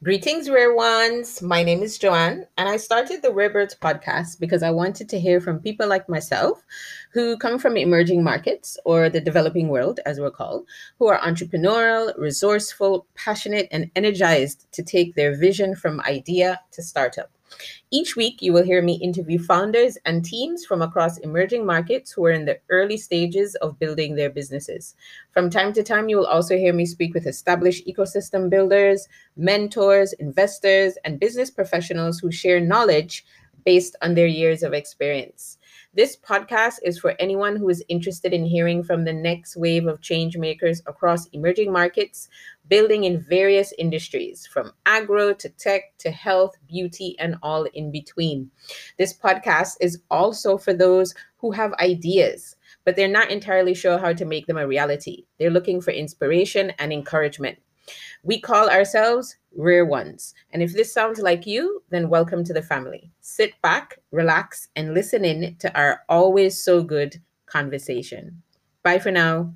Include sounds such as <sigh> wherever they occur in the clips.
Greetings, rare ones. My name is Joanne, and I started the Rare Birds podcast because I wanted to hear from people like myself who come from emerging markets or the developing world, as we're called, who are entrepreneurial, resourceful, passionate, and energized to take their vision from idea to startup. Each week, you will hear me interview founders and teams from across emerging markets who are in the early stages of building their businesses. From time to time, you will also hear me speak with established ecosystem builders, mentors, investors, and business professionals who share knowledge based on their years of experience. This podcast is for anyone who is interested in hearing from the next wave of change makers across emerging markets, building in various industries from agro to tech to health, beauty, and all in between. This podcast is also for those who have ideas, but they're not entirely sure how to make them a reality. They're looking for inspiration and encouragement. We call ourselves Rare Ones. And if this sounds like you, then welcome to the family. Sit back, relax, and listen in to our always so good conversation. Bye for now.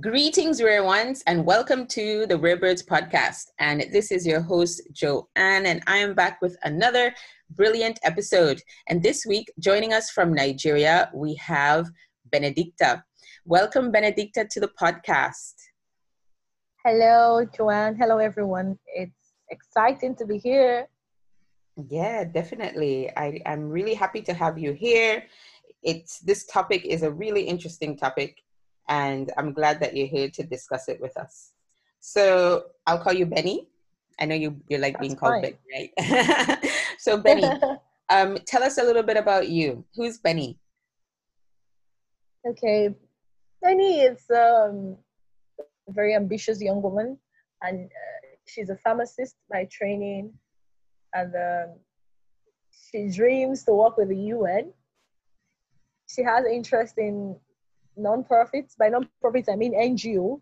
Greetings, rare ones, and welcome to the Rare Birds podcast. And this is your host, Joanne, and I am back with another brilliant episode. And this week, joining us from Nigeria, we have Benedicta. Welcome, Benedicta, to the podcast. Hello, Joanne. Hello, everyone. It's exciting to be here. Yeah, definitely. I, I'm really happy to have you here. It's this topic is a really interesting topic and I'm glad that you're here to discuss it with us. So I'll call you Benny. I know you you like That's being called fine. Benny, right? <laughs> so Benny, <laughs> um, tell us a little bit about you. Who's Benny? Okay, Benny is um, a very ambitious young woman, and uh, she's a pharmacist by training, and um, she dreams to work with the UN. She has interest in non-profits. By non-profits, I mean NGO,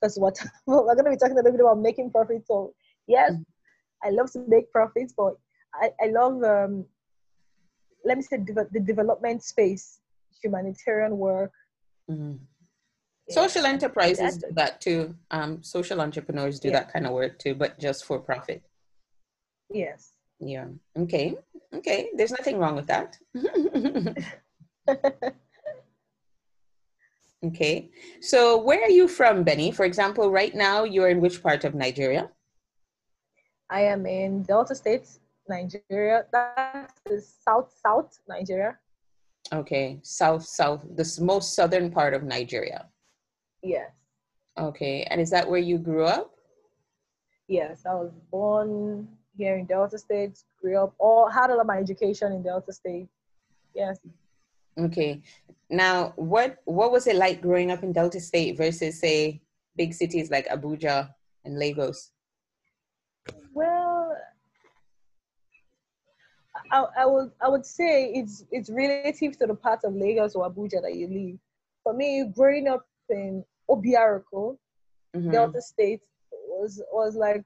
because what we're going to be talking a little bit about making profits. So yes, I love to make profits, but I, I love um, let me say de- the development space, humanitarian work. Mm-hmm. Yeah. Social enterprises do that too. Um, social entrepreneurs do yeah. that kind of work too, but just for profit. Yes. Yeah. Okay. Okay. There's nothing wrong with that. <laughs> <laughs> Okay. So where are you from, Benny? For example, right now you're in which part of Nigeria? I am in Delta State, Nigeria. That is south south Nigeria. Okay. South south, the most southern part of Nigeria. Yes. Okay. And is that where you grew up? Yes, I was born here in Delta State, grew up all had all of my education in Delta State. Yes. Okay. Now, what what was it like growing up in Delta State versus say big cities like Abuja and Lagos? Well, I, I would I would say it's it's relative to the part of Lagos or Abuja that you live. For me, growing up in Obiaruku, mm-hmm. Delta State was was like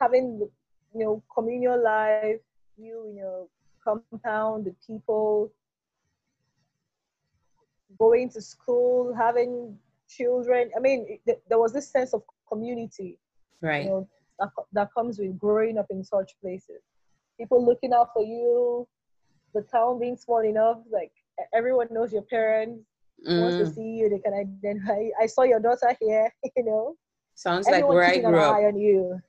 having you know communal life, you you know compound, the people, going to school, having children. I mean, th- there was this sense of community, right? You know, that, that comes with growing up in such places. People looking out for you, the town being small enough, like everyone knows your parents. Mm. Wants to mm. see you, they can identify. I saw your daughter here, <laughs> you know. Sounds like where I grew up. On you.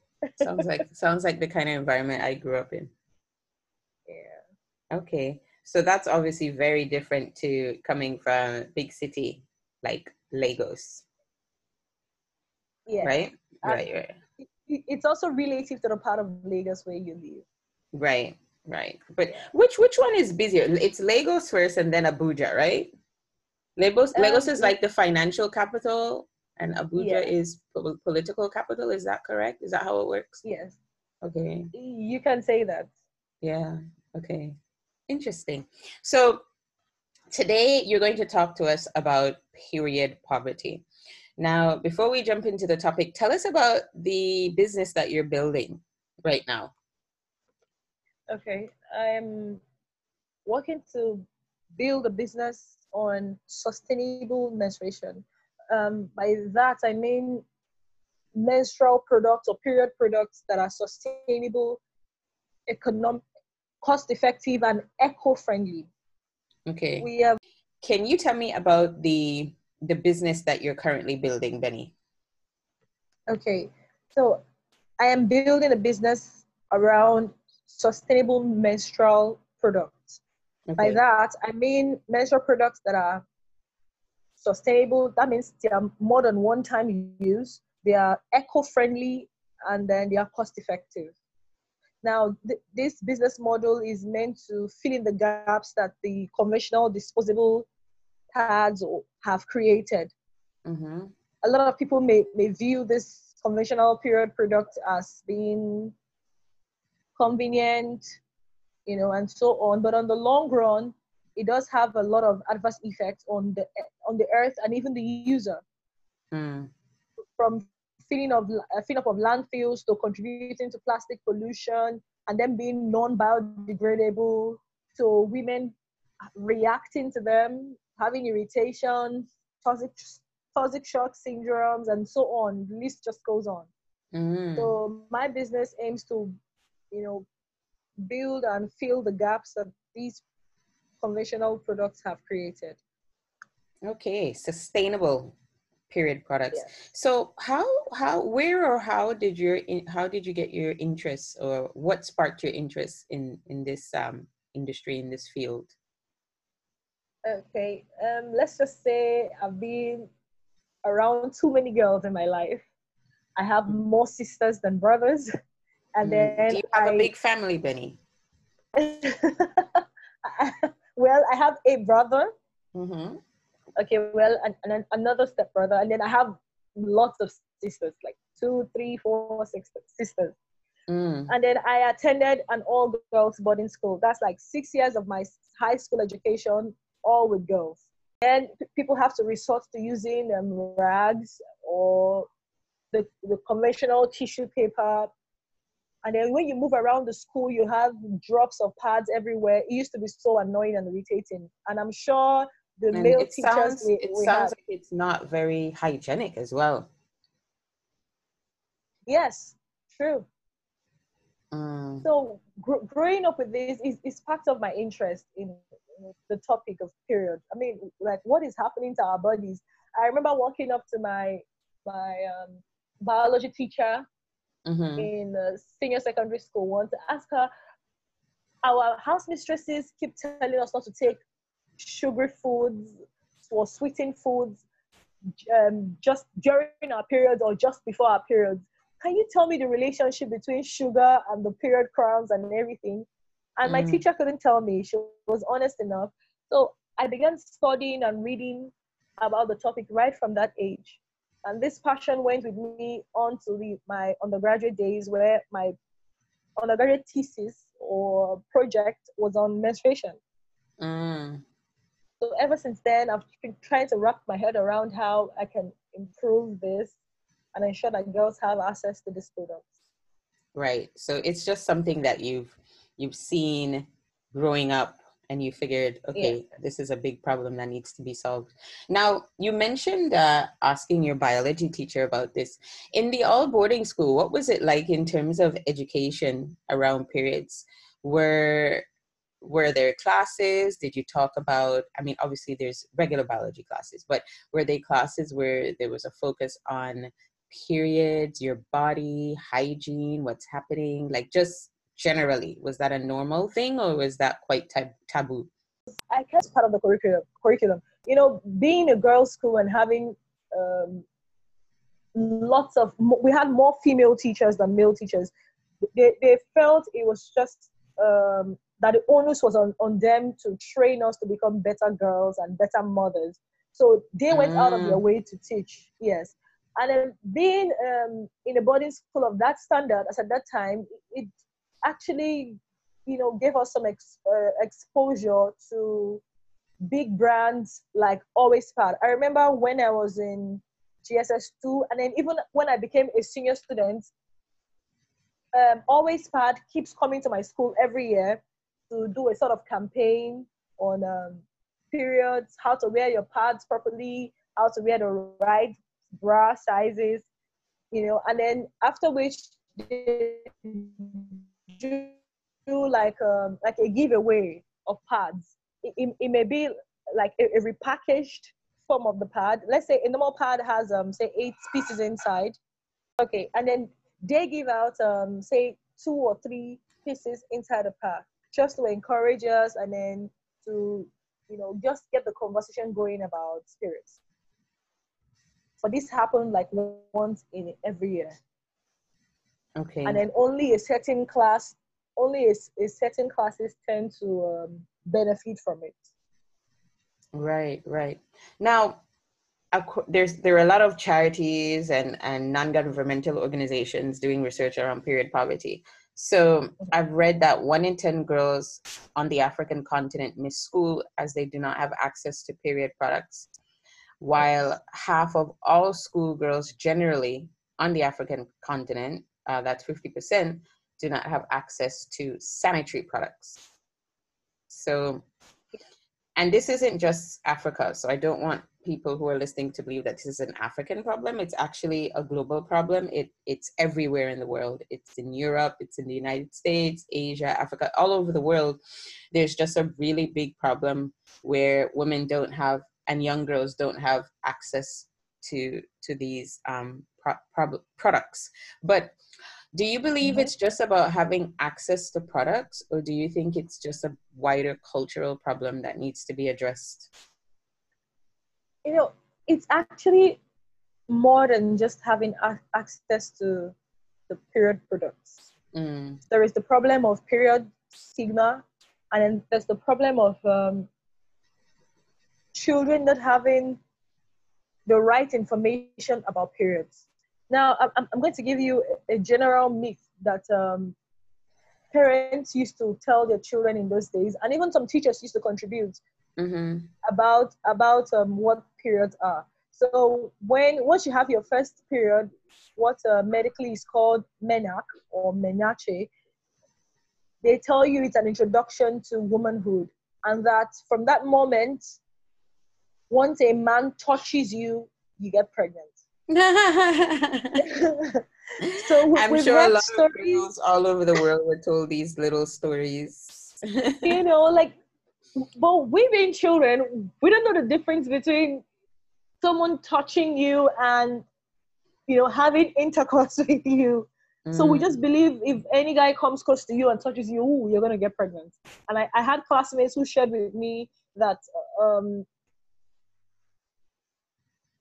sounds like sounds like the kind of environment I grew up in. <laughs> Yeah. Okay. So that's obviously very different to coming from a big city like Lagos. Yeah. Right? right, right. It's also relative to the part of Lagos where you live. Right, right. But which which one is busier? It's Lagos first and then Abuja, right? Lagos um, Lagos is like the financial capital and Abuja yeah. is po- political capital. Is that correct? Is that how it works? Yes. Okay. You can say that. Yeah. Okay. Interesting. So today you're going to talk to us about period poverty. Now, before we jump into the topic, tell us about the business that you're building right now. Okay, I'm working to build a business on sustainable menstruation. Um, by that, I mean menstrual products or period products that are sustainable, economic, cost effective, and eco friendly. Okay. We have. Can you tell me about the the business that you're currently building, Benny? Okay, so I am building a business around sustainable menstrual products. Okay. By that, I mean menstrual products that are sustainable. That means they are more than one time use, they are eco friendly, and then they are cost effective. Now, th- this business model is meant to fill in the gaps that the conventional disposable pads have created. Mm-hmm. A lot of people may, may view this conventional period product as being convenient, you know, and so on. But on the long run, it does have a lot of adverse effects on the on the earth and even the user. Mm. From filling of uh, filling up of landfills to contributing to plastic pollution and then being non-biodegradable. To women reacting to them having irritation toxic toxic shock syndromes and so on. The list just goes on. Mm. so my business aims to you know build and fill the gaps that these conventional products have created. Okay sustainable period products. Yes. so how how where or how did your how did you get your interest or what sparked your interest in in this um industry in this field? Okay um let's just say i've been around too many girls in my life. I have more sisters than brothers. And mm. then do you have I, a big family benny? <laughs> Well i have a brother. Mm-hmm okay, well, and, and another stepbrother, and then I have lots of sisters, like two, three, four, six sisters. Mm. And then I attended an all girls boarding school. That's like six years of my high school education, all with girls. And people have to resort to using um, rags or the, the conventional tissue paper. And then when you move around the school, you have drops of pads everywhere. It used to be so annoying and irritating. And I'm sure the and male it teachers sounds, we, it we sounds have. like it's not very hygienic as well yes true mm. so gr- growing up with this is, is part of my interest in, the topic of period i mean like what is happening to our bodies i remember walking up to my my um, biology teacher mm-hmm. in senior secondary school once to ask her our house mistresses keep telling us not to take sugary foods or sweetened foods um, just during our periods or just before our periods. Can you tell me the relationship between sugar and the period cramps and everything? And my mm. teacher couldn't tell me. She was honest enough. So I began studying and reading about the topic right from that age. And this passion went with me on to the, my undergraduate days where my undergraduate thesis or project was on menstruation. Mm. So ever since then, I've been trying to wrap my head around how I can improve this and ensure that girls have access to these products. Right. So it's just something that you've you've seen growing up and you figured okay yes. this is a big problem that needs to be solved now you mentioned uh, asking your biology teacher about this in the all boarding school what was it like in terms of education around periods were were there classes? Did you talk about i mean obviously there's regular biology classes but were they classes where there was a focus on periods your body hygiene what's happening? Like just generally was that a normal thing or was that quite tab- taboo? I guess part of the curriculum curriculum. You know being a girls school and having um, lots of we had more female teachers than male teachers. They, they felt it was just um, that the onus was on, on them to train us to become better girls and better mothers. So they went mm. out of their mm. way to teach, yes. And then being um, in a boarding school of that standard, as at that time, it actually, you know, gave us some ex- uh, exposure to big brands like Always Pad. I remember when I was in GSS two, and then even when I became a senior student, um, Always Pad keeps coming to my school every year to do a sort of campaign on um, periods, how to wear your pads properly, how to wear the right bra sizes, you know, and then after which they do like um, like a giveaway of pads. It, it, it may be like a, a, repackaged form of the pad. Let's say a normal pad has um say eight pieces inside. Okay, and then they give out um say two or three pieces inside the pad just to encourage us and then to you know just get the conversation going about spirits. But this happened like once in every year. Okay. And then only a certain class, only a, a certain classes tend to um, benefit from it. Right, right. Now, there's there are a lot of charities and and non-governmental organizations doing research around period poverty. So. I've read that one in ten girls on the African continent miss school as they do not have access to period products, while half of all schoolgirls generally on the African continent uh, that's 50%, do not have access to sanitary products. So, and this isn't just Africa. So I don't want people who are listening to believe that this is an African problem. It's actually a global problem. It it's everywhere in the world. It's in Europe, it's in the United States, Asia, Africa, all over the world. There's just a really big problem where women don't have and young girls don't have access to to these um, pro- pro- products. But do you believe mm-hmm. it's just about having access to products, or do you think it's just a wider cultural problem that needs to be addressed? You know, it's actually more than just having a- access to the period products. Mm. There is the problem of period stigma, and then there's the problem of um, children not having the right information about periods. Now, I'm, I'm going to give you a general myth that um, parents used to tell their children in those days, and even some teachers used to contribute mm-hmm. about about um, what periods are. So when once you have your first period, what uh, medically is called menac or menarche, they tell you it's an introduction to womanhood, and that from that moment, once a man touches you, you get pregnant. So <laughs> I'm sure a lot stories, of girls all over the world were told these little stories. you know, like, but we being children, we don't know the difference between someone touching you and you know having intercourse <laughs> with you. Mm. So we just mm. believe if any guy comes close to you and touches you, ooh, you're gonna get pregnant. And I, I had classmates who shared with me that um,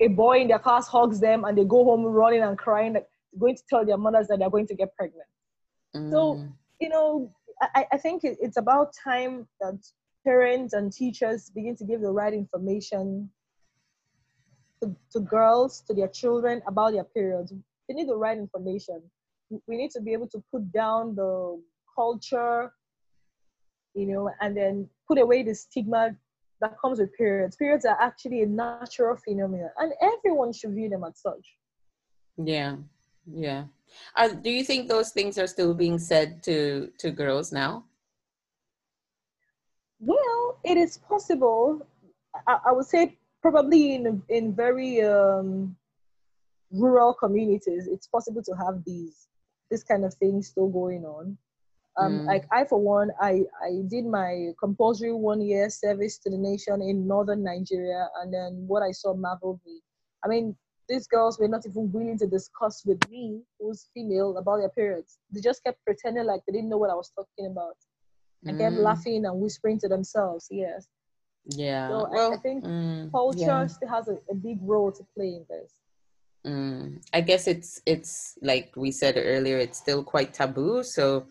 a boy in their class hugs them and they go home running and crying, like, going to tell their mothers that they're going to get pregnant. Mm. So, you know, I, I think it, it's about time that parents and teachers begin to give the right information to, to girls, to their children about their periods. They need the right information. We need to be able to put down the culture, you know, and then put away the stigma that comes with periods. Periods are actually a natural phenomenon, and everyone should view them as such. Yeah, yeah. Uh, do you think those things are still being said to to girls now? Well, it is possible. I, I would say probably in in very um, rural communities, it's possible to have these this kind of things still going on. Um, mm. Like I, for one, I, I did my compulsory one year service to the nation in northern Nigeria, and then what I saw marveled me. I mean, these girls were not even willing to discuss with me, who's female, about their periods. They just kept pretending like they didn't know what I was talking about, and mm. kept laughing and whispering to themselves. Yes. Yeah. So well, I, I, think mm, culture yeah. still has a, a, big role to play in this. Mm. I guess it's it's like we said earlier, it's still quite taboo. So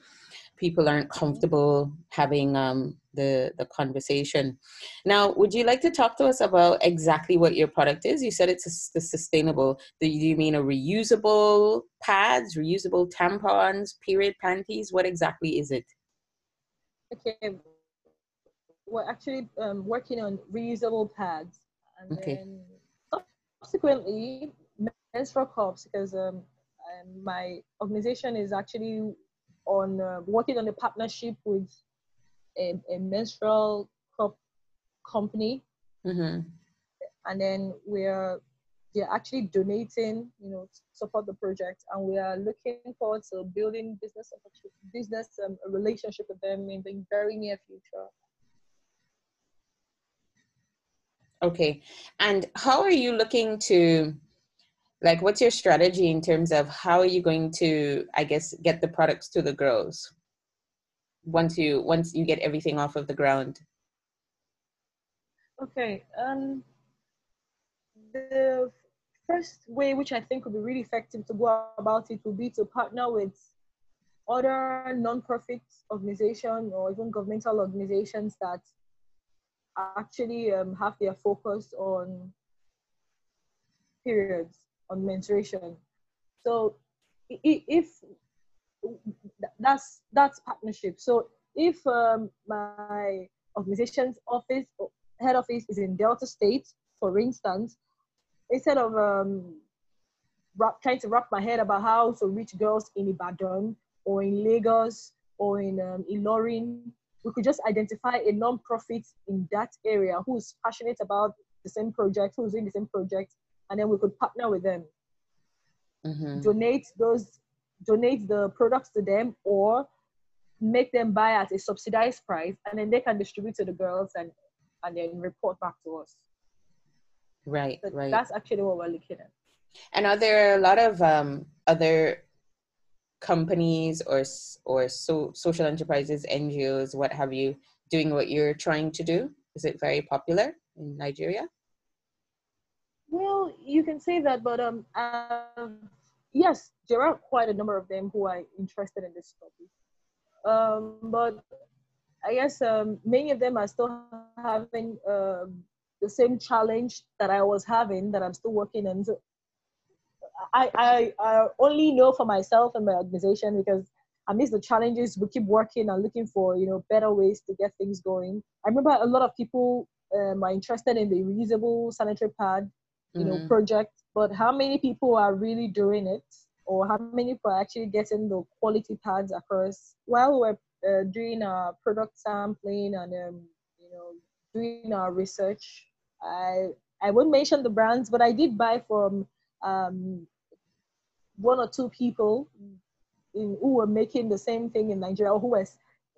people aren't comfortable having um, the the conversation. Now, would you like to talk to us about exactly what your product is? You said it's a, a sustainable. Do you mean a reusable pads, reusable tampons, period panties? What exactly is it? Okay, we're actually um, working on reusable pads, and okay. then subsequently menstrual cups because um, um, my organization is actually on uh, working on a partnership with a, a menstrual cup company, mm-hmm. and then we're they're actually donating, you know, to support the project, and we are looking forward to building business business um, relationship with them in the very near future. Okay, and how are you looking to? Like, what's your strategy in terms of how are you going to, I guess, get the products to the girls once you once you get everything off of the ground? Okay. Um, the first way, which I think would be really effective to go about it, would be to partner with other non-profit organizations or even governmental organizations that actually um, have their focus on periods, on menstruation. So if that's that's partnership. So if um, my organization's office head office is in Delta State, for instance, instead of um, wrap, trying to wrap my head about how to reach girls in Ibadan or in Lagos or in um, Ilorin, we could just identify a non-profit in that area who's passionate about the same project, who's in the same project, and then we could partner with them. Mm-hmm. Donate those, donate the products to them, or make them buy at a subsidized price, and then they can distribute to the girls and and then report back to us. Right, so right. That's actually what we're looking at. And are there a lot of um, other companies or or so, social enterprises, NGOs, what have you, doing what you're trying to do? Is it very popular in Nigeria? Well, you can say that, but um, uh, yes, there are quite a number of them who are interested in this topic. Um, but I guess um, many of them are still having um, the same challenge that I was having that I'm still working on. So I, I, I only know for myself and my organization because amidst the challenges, we keep working and looking for you know better ways to get things going. I remember a lot of people um, are interested in the reusable sanitary pad, you mm-hmm. know, project, but how many people are really doing it, or how many people are actually getting the quality pads across? While we're uh, doing our product sampling and um, you know doing our research. I I won't mention the brands, but I did buy from um, one or two people in, who were making the same thing in Nigeria or who were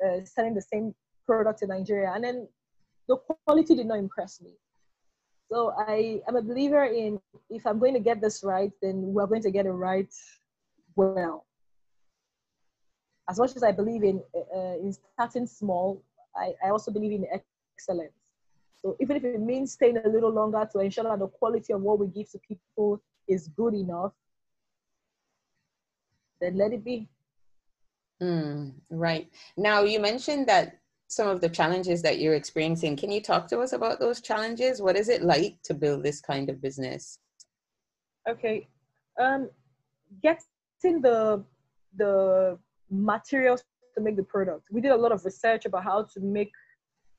uh, selling the same product in Nigeria, and then the quality did not impress me. So I am a believer in if I'm going to get this right, then we're going to get it right well as much as I believe in uh, in starting small, I, I also believe in excellence. So even if it means staying a little longer to ensure that the quality of what we give to people is good enough, then let it be. Mm, right. Now you mentioned that some of the challenges that you're experiencing. Can you talk to us about those challenges? What is it like to build this kind of business? Okay. Um, getting the the materials to make the product. We did a lot of research about how to make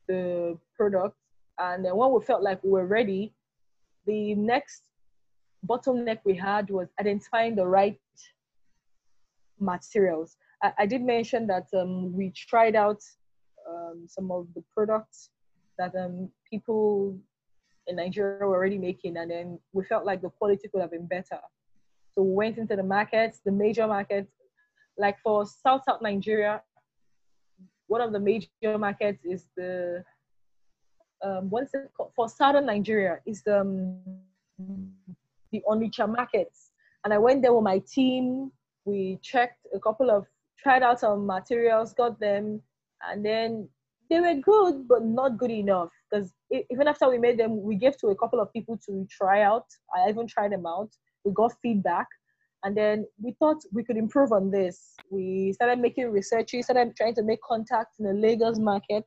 the product. And then when we felt like we were ready, the next bottleneck we had was identifying the right materials. I, I did mention that um, we tried out um, some of the products that um, people in Nigeria were already making, and then we felt like the quality could have been better. So we went into the markets, the major markets, like for South South Nigeria, one of the major markets is the um, what is it called? for Southern Nigeria is the um, the Onitsha markets, and I went there with my team. We checked a couple of tried out some materials, got them, and then they were good, but not good enough. Because even after we made them, we gave to a couple of people to try out. I even tried them out. We got feedback, and then we thought we could improve on this. We started making research, we started trying to make contacts in the Lagos market.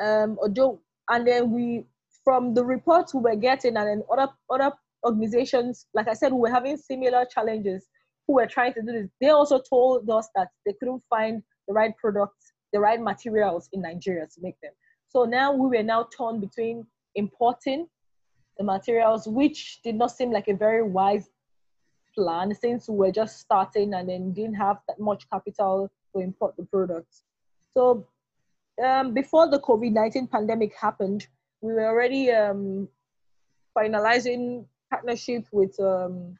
Um, although, and then we, from the reports we were getting, and then other, other organizations, like I said, we were having similar challenges who were trying to do this. They also told us that they couldn't find the right products, the right materials in Nigeria to make them. So now we were now torn between importing the materials, which did not seem like a very wise plan since we were just starting and then didn't have that much capital to import the products. So um, before the COVID 19 pandemic happened, we were already um, finalizing partnership with um,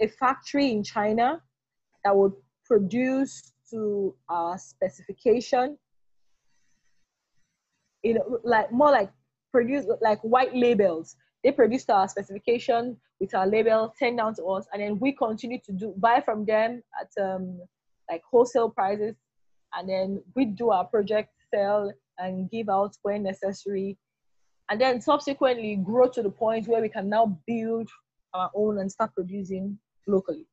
a factory in China that would produce to our specification. You know, like more like produce like white labels. They produce our specification with our label, send down to us, and then we continue to do buy from them at um, like wholesale prices, and then we do our project sell and give out when necessary, and then subsequently grow to the point where we can now build our own and start producing locally.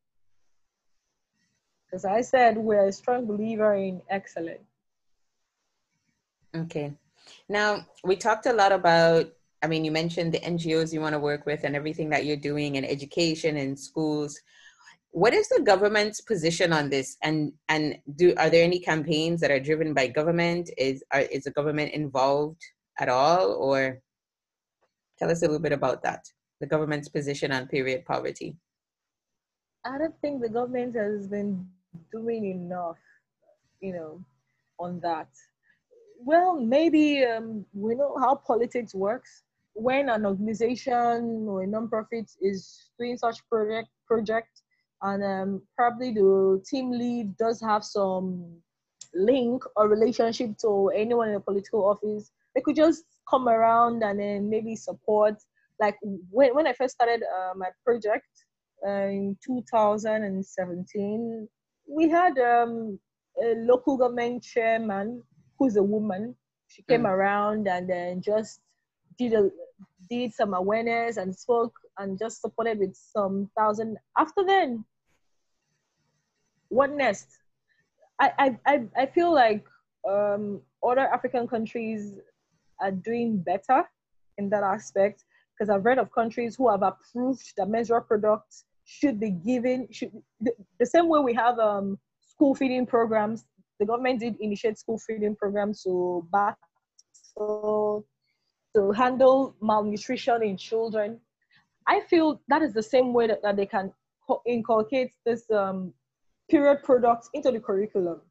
As I said, we're a strong believer in excellence. Okay. Now, we talked a lot about, I mean, you mentioned the NGOs you want to work with and everything that you're doing in education and schools. What is the government's position on this? And and do are there any campaigns that are driven by government? Is are, is the government involved at all? Or tell us a little bit about that, the government's position on period poverty. I don't think the government has been doing enough, you know, on that. Well, maybe um, we know how politics works. When an organization or a nonprofit is doing such project project, and um, probably the team lead does have some link or relationship to anyone in a political office, they could just come around and then maybe support. Like when, when I first started uh, my project, uh, in 2017, we had um, a local government chairman who's a woman. She came mm. around and then just did a, did some awareness and spoke and just supported with some thousand. After then, what next? I I I feel like um, other African countries are doing better in that aspect because I've read of countries who have approved that menstrual products should be given should the, the same way we have um, school feeding programs. The government did initiate school feeding programs to back so to handle malnutrition in children. I feel that is the same way that, that they can inculcate this um, period products into the curriculum.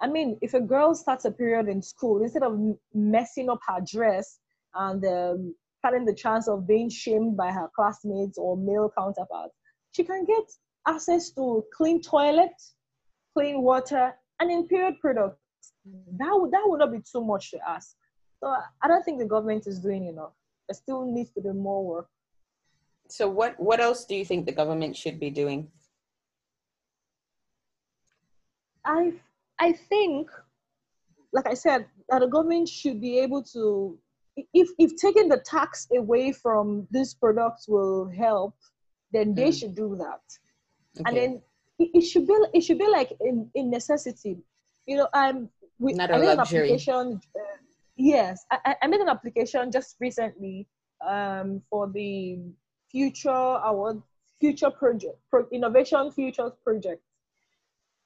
I mean, if a girl starts a period in school, instead of messing up her dress and um, having the chance of being shamed by her classmates or male counterparts, she can get access to clean toilets, clean water, and in period products. Mm. That would, that would not be too much to ask. So I don't think the government is doing enough. There still needs to be more work. So what, what else do you think the government should be doing? I I think, like I said, that the government should be able to, if if taking the tax away from these products will help, then they mm. should do that. Okay. And then it, it, should be it should be like in, in necessity. You know, I'm we, Not a I made luxury. an application. Uh, yes, I, I made an application just recently um, for the future award future project pro, innovation futures project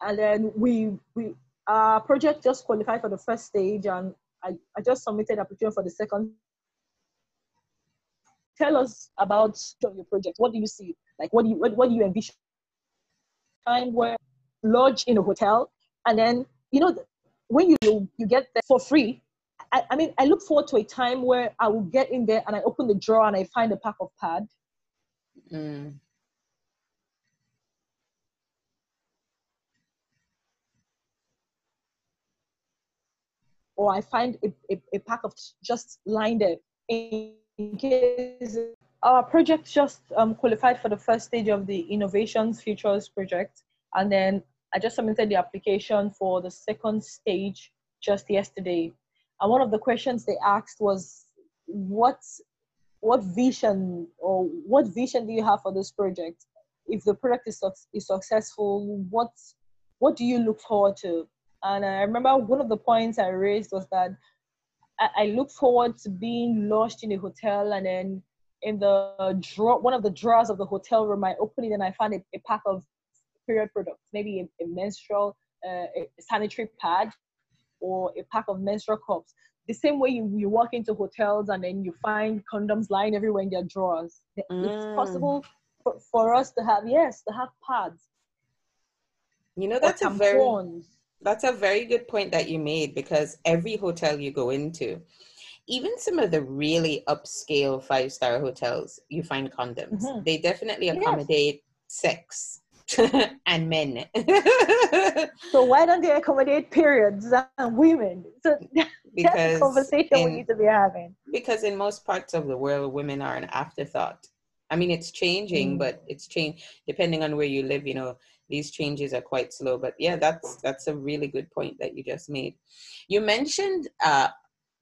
and then we we our project just qualified for the first stage and I, I just submitted application for the second tell us about your project what do you see? Like what do you what, what do you envision? Time where lodge in a hotel and then you know when you you get there for free I, I mean i look forward to a time where i will get in there and i open the drawer and i find a pack of pad. Mm. or I find a, a, a pack of just lying there in case our project just um, qualified for the first stage of the Innovations Futures project. And then I just submitted the application for the second stage just yesterday. And one of the questions they asked was, what, what vision or what vision do you have for this project? If the project is, is successful, what, what do you look forward to? And I remember one of the points I raised was that I, I look forward to being lodged in a hotel and then in the drawer, one of the drawers of the hotel room, I open it and I find a, a pack of period products, maybe a, a menstrual, uh, a sanitary pad, or a pack of menstrual cups. The same way you, you walk into hotels and then you find condoms lying everywhere in their drawers. Mm. It's possible for, for us to have yes to have pads you know that's a very that's a very good point that you made because every hotel you go into even some of the really upscale five star hotels you find condoms mm-hmm. they definitely accommodate yes. sex <laughs> and men <laughs> so why don't they accommodate periods and women so <laughs> because that's a conversation in, we need to be having because in most parts of the world women are an afterthought I mean, it's changing, mm. but it's changed depending on where you live. You know, these changes are quite slow. But yeah, that's that's a really good point that you just made. You mentioned uh,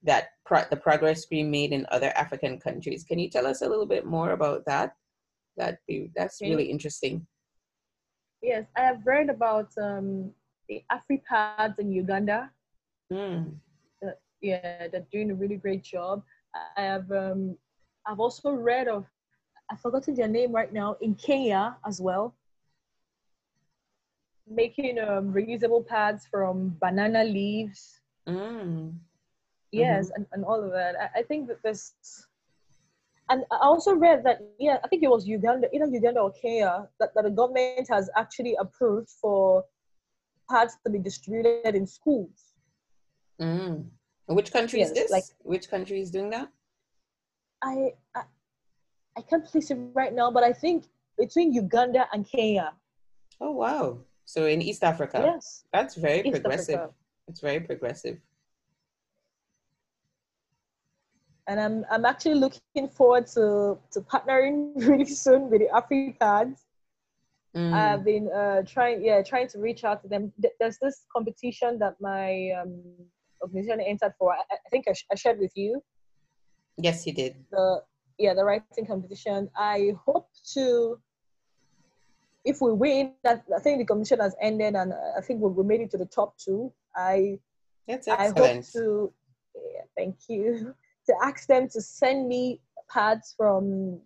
that pro- the progress being made in other African countries. Can you tell us a little bit more about that? That that's really interesting. Yes, I have read about um, the AfriPads in Uganda. Mm. Uh, yeah, they're doing a really great job. I have um, I've also read of I've forgotten their name right now, in Kenya as well. Making um, reusable pads from banana leaves. Mm. Yes, mm-hmm. and, and all of that. I, I think that this, and I also read that, yeah, I think it was Uganda, either Uganda or Kenya, that, that the government has actually approved for pads to be distributed in schools. Mm. Which country yes, is this? Like, Which country is doing that? I, I I can't place it right now, but I think between Uganda and Kenya. Oh wow! So in East Africa. Yes. That's very East progressive. Africa. It's very progressive. And I'm I'm actually looking forward to to partnering <laughs> really soon with the AfriPads. Mm. I've been uh, trying, yeah, trying to reach out to them. There's this competition that my um, organization entered for. I, I think I, sh- I shared with you. Yes, you did. The yeah, the writing competition. I hope to, if we win, that I think the competition has ended, and I think we, we made it to the top two. I, That's excellent. I hope to, yeah, thank you, <laughs> to ask them to send me pads from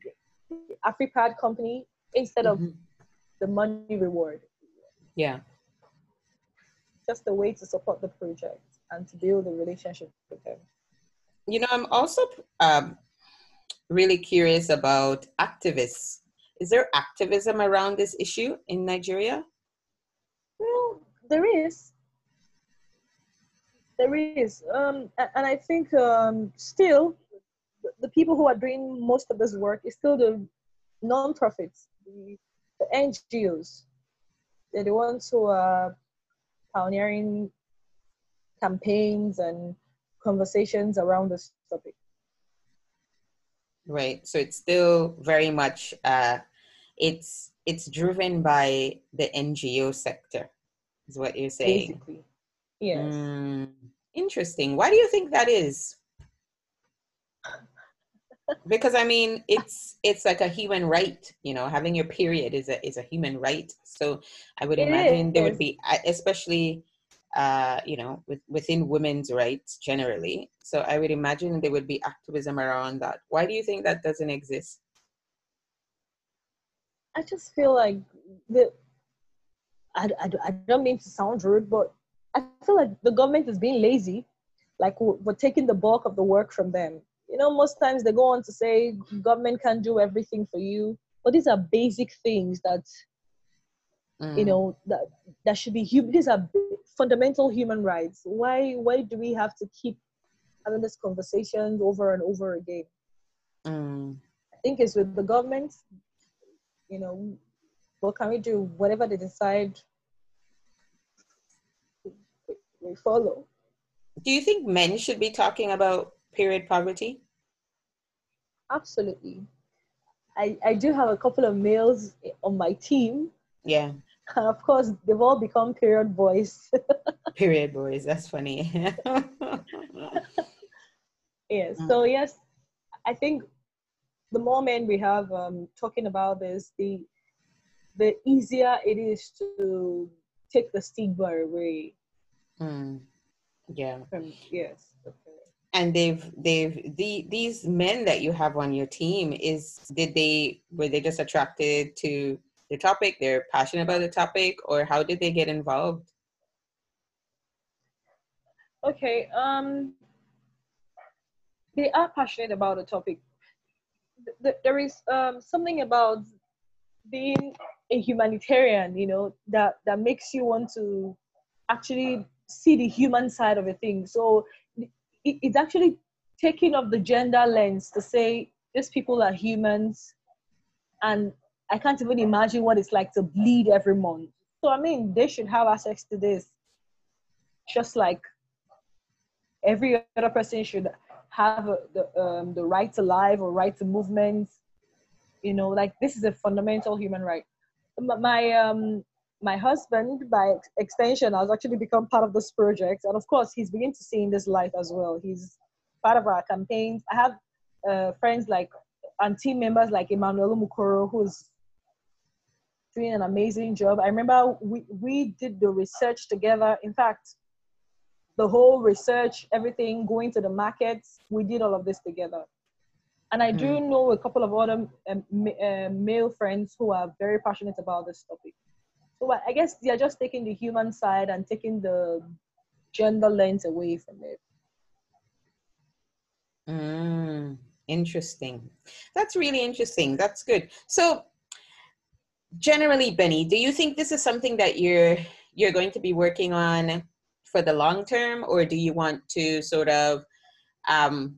the AfriPad company instead mm-hmm. of the money reward. Yeah. Just a way to support the project and to build a relationship with them. You know, I'm also um, really curious about activists. Is there activism around this issue in Nigeria? Well, there is. There is. Um, and I think um, still, the people who are doing most of this work is still the non-profits, the, the NGOs. They're the ones who are pioneering campaigns and conversations around this topic right so it's still very much uh, it's it's driven by the ngo sector is what you're saying basically yes mm, interesting why do you think that is because i mean it's it's like a human right you know having your period is a is a human right so i would it imagine is. there would be especially uh, you know, with, within women's rights generally. So I would imagine there would be activism around that. Why do you think that doesn't exist? I just feel like the, I, I, I don't mean to sound rude, but I feel like the government is being lazy. Like we're, taking the bulk of the work from them. You know, most times they go on to say government can't do everything for you, but these are basic things that mm. you know that that should be human. these are fundamental human rights. Why why do we have to keep having this conversation over and over again? Mm. I think it's with the government. You know, what can we do? Whatever they decide, we follow. Do you think men should be talking about period poverty? Absolutely. I, I do have a couple of males on my team. Yeah. <laughs> of course, they've all become period boys. <laughs> period boys. That's funny. <laughs> yes. Mm. So yes, I think the more men we have um, talking about this, the the easier it is to take the stigma away. Mm. Yeah. From, yes. Okay. And they've they've the these men that you have on your team is did they were they just attracted to the topic, they're passionate about the topic, or how did they get involved? Okay, um, they are passionate about the topic. There is um, something about being a humanitarian, you know, that that makes you want to actually see the human side of a thing. So it, it's actually taking off the gender lens to say these people are humans, and I can't even imagine what it's like to bleed every month. So I mean, they should have access to this, just like every other person should have a, the um, the right to life or right to movement. You know, like this is a fundamental human right. My um my husband, by extension, has actually become part of this project, and of course, he's beginning to see in this light as well. He's part of our campaigns. I have uh, friends like and team members like Emmanuel Mukoro, who's doing an amazing job. I remember we, we did the research together. In fact, the whole research, everything, going to the markets, we did all of this together. And I do mm. know a couple of other um, uh, male friends who are very passionate about this topic. So I guess they are just taking the human side and taking the gender lens away from it. Mm, interesting. That's really interesting. That's good. So generally, Benny, do you think this is something that you're you're going to be working on for the long term, or do you want to sort of um,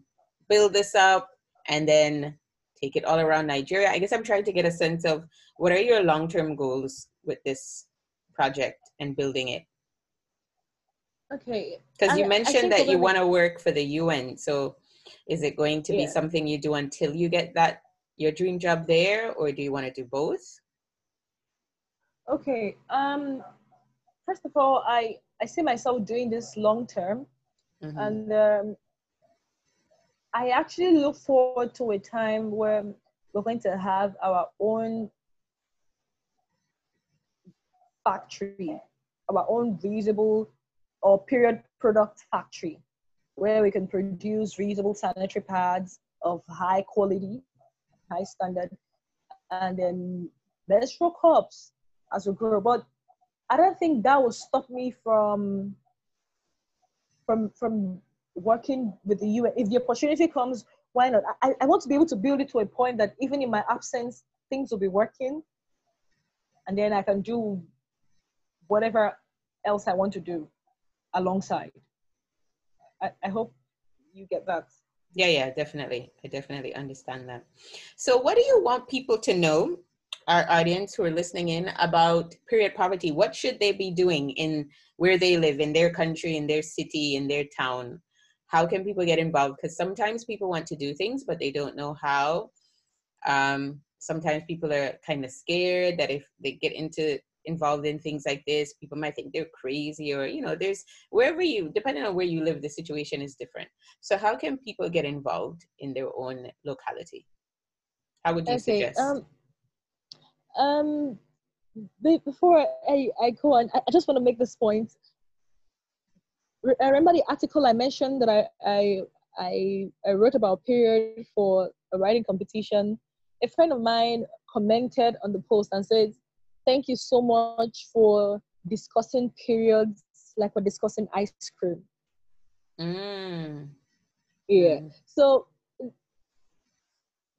build this up and then take it all around Nigeria? I guess I'm trying to get a sense of what are your long term goals with this project and building it. Okay. Because you mentioned that you want to work for the UN. So is it going to be something you do until you get that your dream job there, or do you want to do both? Okay. Um first of all, I I see myself doing this long term, mm-hmm. and um, I actually look forward to a time where we're going to have our own factory, our own reusable or period product factory, where we can produce reusable sanitary pads of high quality, high standard, and then menstrual cups as we grow. But I don't think that will stop me from from from working with the UN. If the opportunity comes, why not? I, I want to be able to build it to a point that even in my absence, things will be working, and then I can do whatever else I want to do alongside. I, I hope you get that. Yeah, yeah, definitely. I definitely understand that. So, what do you want people to know our audience who are listening in about period poverty what should they be doing in where they live in their country in their city in their town? How can people get involved? Because sometimes people want to do things but they don't know how. Um, sometimes people are kind of scared that if they get into involved in things like this people might think they're crazy or you know there's wherever you depending on where you live the situation is different. So how can people get involved in their own locality? How would you okay, suggest? um, um, before I, I go on, I just want to make this point. I remember the article I mentioned that I, I, I, I wrote about period for a writing competition. A friend of mine commented on the post and said, Thank you so much for discussing periods like we're discussing ice cream. Mm. Yeah. Mm. So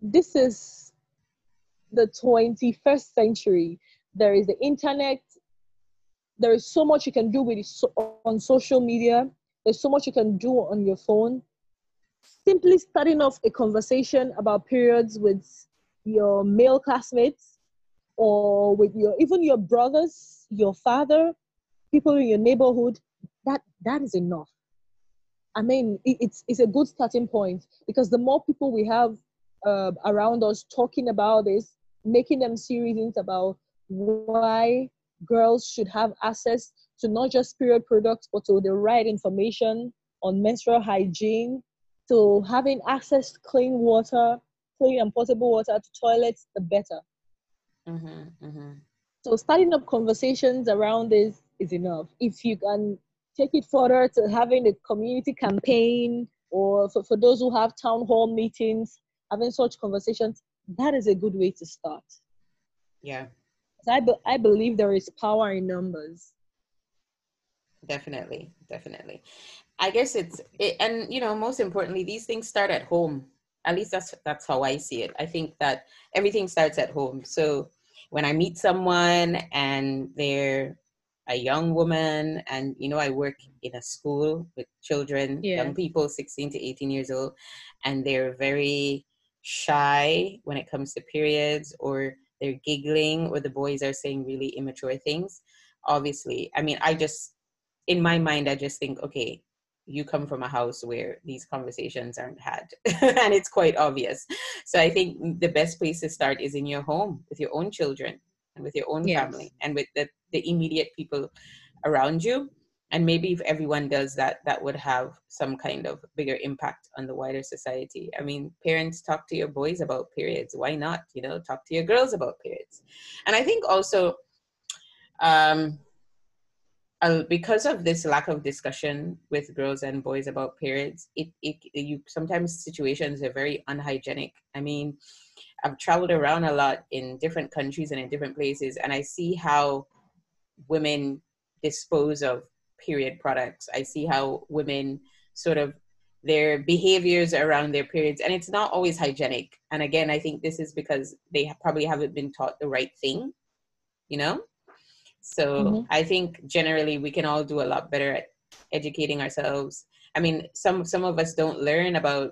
this is the 21st century. There is the internet. There is so much you can do with on social media. There's so much you can do on your phone. Simply starting off a conversation about periods with your male classmates or with your even your brothers, your father, people in your neighborhood, that that is enough. I mean, it's it's a good starting point because the more people we have uh, around us talking about this, making them see reasons about why girls should have access to not just period products, but to the right information on menstrual hygiene, to having access to clean water, clean and potable water to toilets, the better. Mm-hmm, mm-hmm. So starting up conversations around this is enough. If you can take it further to having a community campaign or for, for those who have town hall meetings, having such conversations, that is a good way to start. Yeah. I, be- I believe there is power in numbers. Definitely, definitely. I guess it's it, and you know most importantly, these things start at home. At least that's that's how I see it. I think that everything starts at home. So when I meet someone and they're a young woman and you know i work in a school with children yeah. young people 16 to 18 years old and they're very shy when it comes to periods or they're giggling or the boys are saying really immature things obviously. I mean i just in my mind i just think okay you come from a house where these conversations aren't had <laughs> and it's quite obvious. So i think the best place to start is in your home with your own children and with your own yes. family and with the, the immediate people around you and maybe if everyone does that that would have some kind of bigger impact on the wider society. I mean parents talk to your boys about periods. Why not? You know talk to your girls about periods. And i think also um because of this lack of discussion with girls and boys about periods it, it you sometimes situations are very unhygienic. I mean i've traveled around a lot in different countries and in different places and i see how women dispose of period products. I see how women sort of their behaviors around their periods and it's not always hygienic and again i think this is because they probably haven't been taught the right thing you know so mm-hmm. i think generally we can all do a lot better at educating ourselves i mean some some of us don't learn about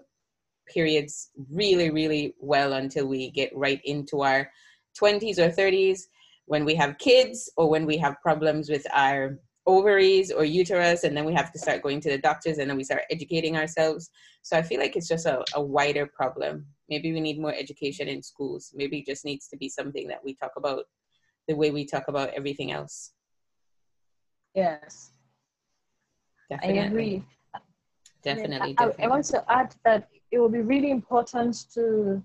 periods really really well until we get right into our 20s or 30s when we have kids or when we have problems with our ovaries or uterus and then we have to start going to the doctors and then we start educating ourselves. So i feel like it's just a, a wider problem. Maybe we need more education in schools. Maybe it just needs to be something that we talk about the way we talk about everything else. Yes. Definitely. i agree. Definitely, I, I, I want to add that it will be really important to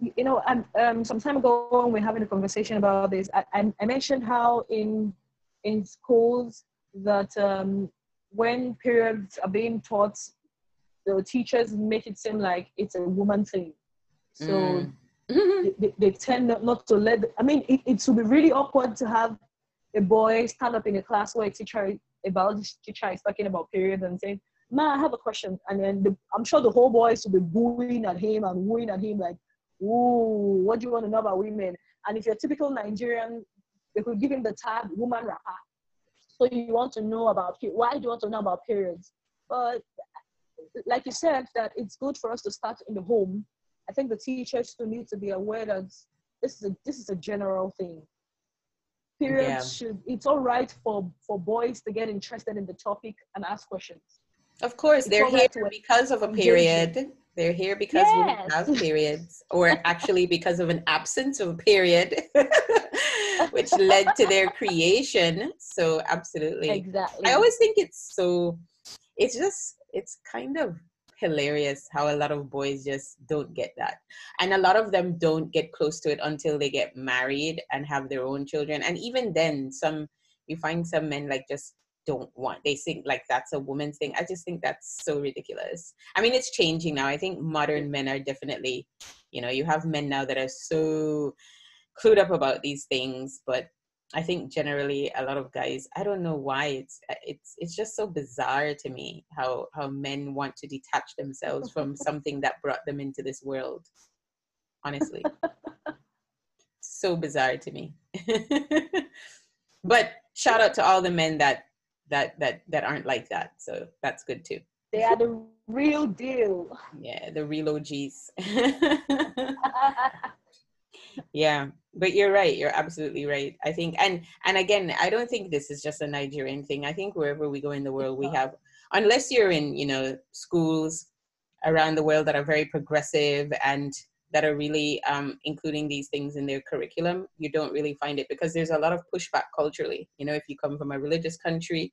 you know, um, um, some time ago when we are having a conversation about this, I, I mentioned how in in schools that um, when periods are being taught, the teachers make it seem like it's a woman thing. So mm. they, they, tend not, to let, I mean, it, it would be really awkward to have a boy stand up in a class where a teacher, a biology teacher is talking about periods and saying, Ma, I have a question. And then the, I'm sure the whole boys will be booing at him and wooing at him like, ooh, what do you want to know about women? And if you're a typical Nigerian, they could give him the tag woman wrapper. Ah, so you want to know about why do you want to know about periods? But like you said, that it's good for us to start in the home. I think the teachers still need to be aware that this is a this is a general thing. Periods yeah. should it's all right for for boys to get interested in the topic and ask questions. Of course, it's they're here because of a period. They're here because yes. we have periods, or <laughs> actually because of an absence of a period, <laughs> which led to their creation. So, absolutely. Exactly. I always think it's so, it's just, it's kind of hilarious how a lot of boys just don't get that. And a lot of them don't get close to it until they get married and have their own children. And even then, some, you find some men like just don't want they think like that's a woman's thing i just think that's so ridiculous i mean it's changing now i think modern men are definitely you know you have men now that are so clued up about these things but i think generally a lot of guys i don't know why it's it's it's just so bizarre to me how how men want to detach themselves from <laughs> something that brought them into this world honestly <laughs> so bizarre to me <laughs> but shout out to all the men that that that that aren't like that. So that's good too. They are the real deal. Yeah, the real OGs. Yeah, but you're right. You're absolutely right. I think, and and again, I don't think this is just a Nigerian thing. I think wherever we go in the world, we have, unless you're in, you know, schools around the world that are very progressive and that are really um, including these things in their curriculum, you don't really find it because there's a lot of pushback culturally. You know, if you come from a religious country,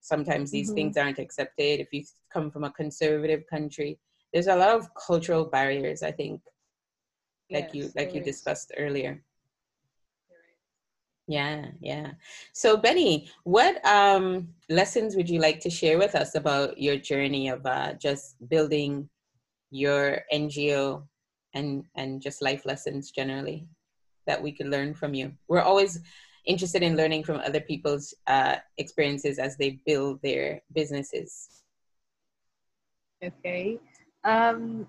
sometimes these mm-hmm. things aren't accepted. If you come from a conservative country, there's a lot of cultural barriers. I think, like yes, you like you is. discussed earlier. Yeah, yeah. So Benny, what um, lessons would you like to share with us about your journey of uh, just building your NGO and and just life lessons generally that we could learn from you we're always interested in learning from other people's uh, experiences as they build their businesses okay um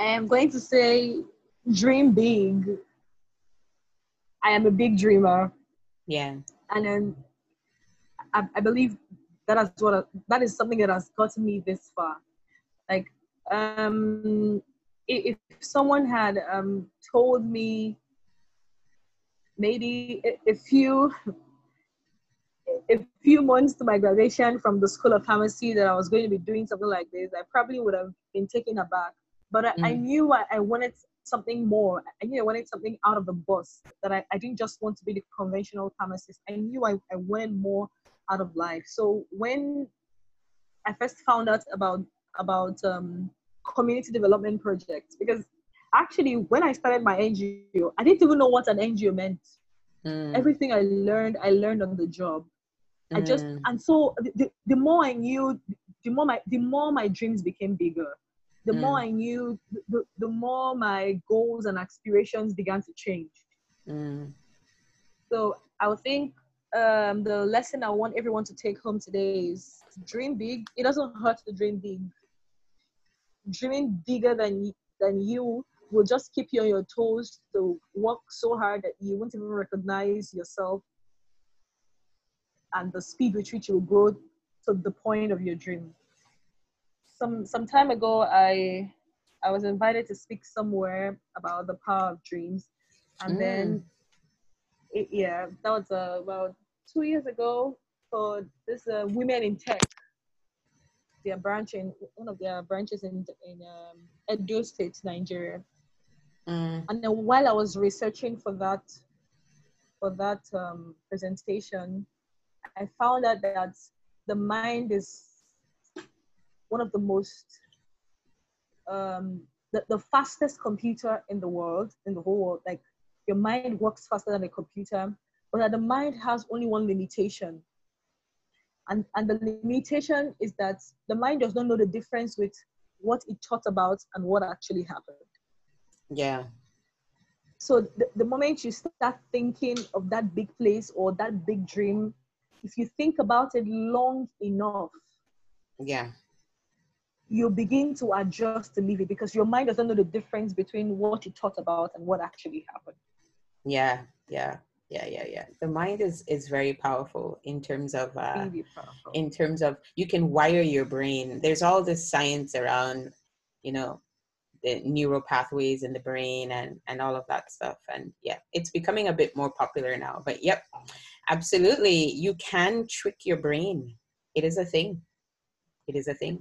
i'm going to say dream big. I am a big dreamer. Yeah. And then I, I believe that is what that is something that has gotten me this far. Like, um, if, if someone had um told me maybe a, a few a few months to my graduation from the School of Pharmacy that I was going to be doing something like this, I probably would have been taken aback. But I, mm. I knew I, I, wanted something more. I knew I wanted something out of the box, that I, I didn't just want to be the conventional pharmacist. I knew I, I wanted more out of life. So when I first found out about about um, community development projects, because actually when I started my NGO, I didn't even know what an NGO meant. Mm. Everything I learned, I learned on the job. Mm. I just mm. and so the, the more I knew, the more my the more my dreams became bigger. The mm. more I knew, the, the more my goals and aspirations began to change. Mm. So I would think um, the lesson I want everyone to take home today is dream big. It doesn't hurt to dream big. Dreaming bigger than than you will just keep you on your toes to work so hard that you won't even recognize yourself and the speed with which you will grow to the point of your dream. Some some time ago, I I was invited to speak somewhere about the power of dreams, and mm. then it, yeah, that was uh, about two years ago for this uh, women in tech. Their branch in one of their branches in in um, Edo State, Nigeria. Mm. And then while I was researching for that for that um, presentation, I found out that the mind is one of the most um, the, the fastest computer in the world, in the whole world. Like your mind works faster than a computer, but that the mind has only one limitation. And, and the limitation is that the mind does not know the difference with what it thought about and what actually happened. Yeah. So the, the moment you start thinking of that big place or that big dream, if you think about it long enough, yeah, you begin to adjust to live it because your mind doesn't know the difference between what you thought about and what actually happened. Yeah, yeah, yeah, yeah, yeah. The mind is is very powerful in terms of uh, in terms of you can wire your brain. There's all this science around, you know, the neural pathways in the brain and and all of that stuff and yeah it's becoming a bit more popular now but yep absolutely you can trick your brain it is a thing it is a thing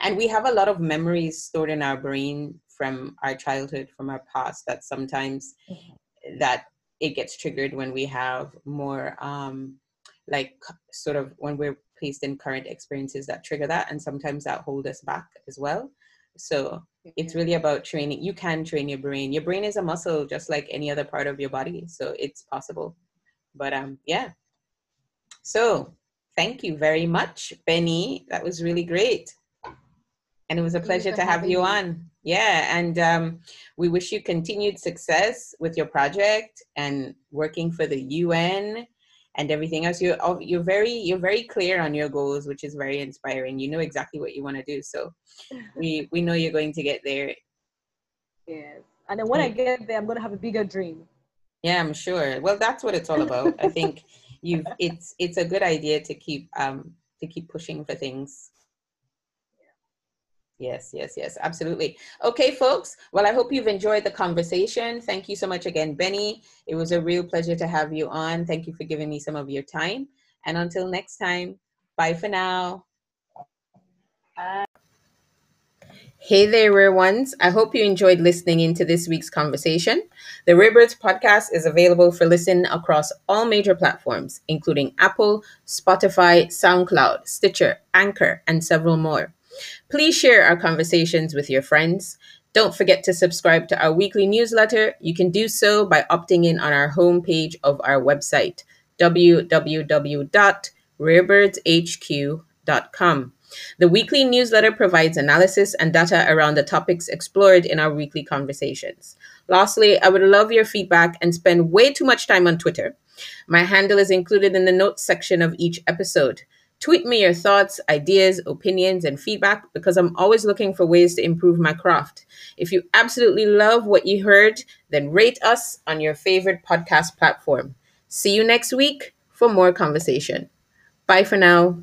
and we have a lot of memories stored in our brain from our childhood from our past that sometimes mm-hmm. that it gets triggered when we have more um like sort of when we're placed in current experiences that trigger that and sometimes that hold us back as well so it's really about training. You can train your brain. Your brain is a muscle just like any other part of your body. So it's possible. But um yeah. So thank you very much, Benny. That was really great. And it was a pleasure to have you on. Yeah, and um, we wish you continued success with your project and working for the UN and everything else. You're you're very you're very clear on your goals which is very inspiring. You know exactly what you want to do so <laughs> we we know you're going to get there. Yes and then when i get there i'm going to have a bigger dream. Yeah i'm sure. Well that's what it's all about i think <laughs> you've it's it's a good idea to keep um to keep pushing for things Yes, yes, yes, absolutely. Okay, folks. Well, I hope you've enjoyed the conversation. Thank you so much again, Benny. It was a real pleasure to have you on. Thank you for giving me some of your time. And until next time, bye for now. Bye. Hey there, rare ones. I hope you enjoyed listening into this week's conversation. The Rarebirds podcast is available for listen across all major platforms, including Apple, Spotify, SoundCloud, Stitcher, Anchor, and several more. Please share our conversations with your friends. Don't forget to subscribe to our weekly newsletter. You can do so by opting in on our homepage of our website, www.rarebirdshq.com. The weekly newsletter provides analysis and data around the topics explored in our weekly conversations. Lastly, I would love your feedback and spend way too much time on Twitter. My handle is included in the notes section of each episode. Tweet me your thoughts, ideas, opinions, and feedback because I'm always looking for ways to improve my craft. If you absolutely love what you heard, then rate us on your favorite podcast platform. See you next week for more conversation. Bye for now.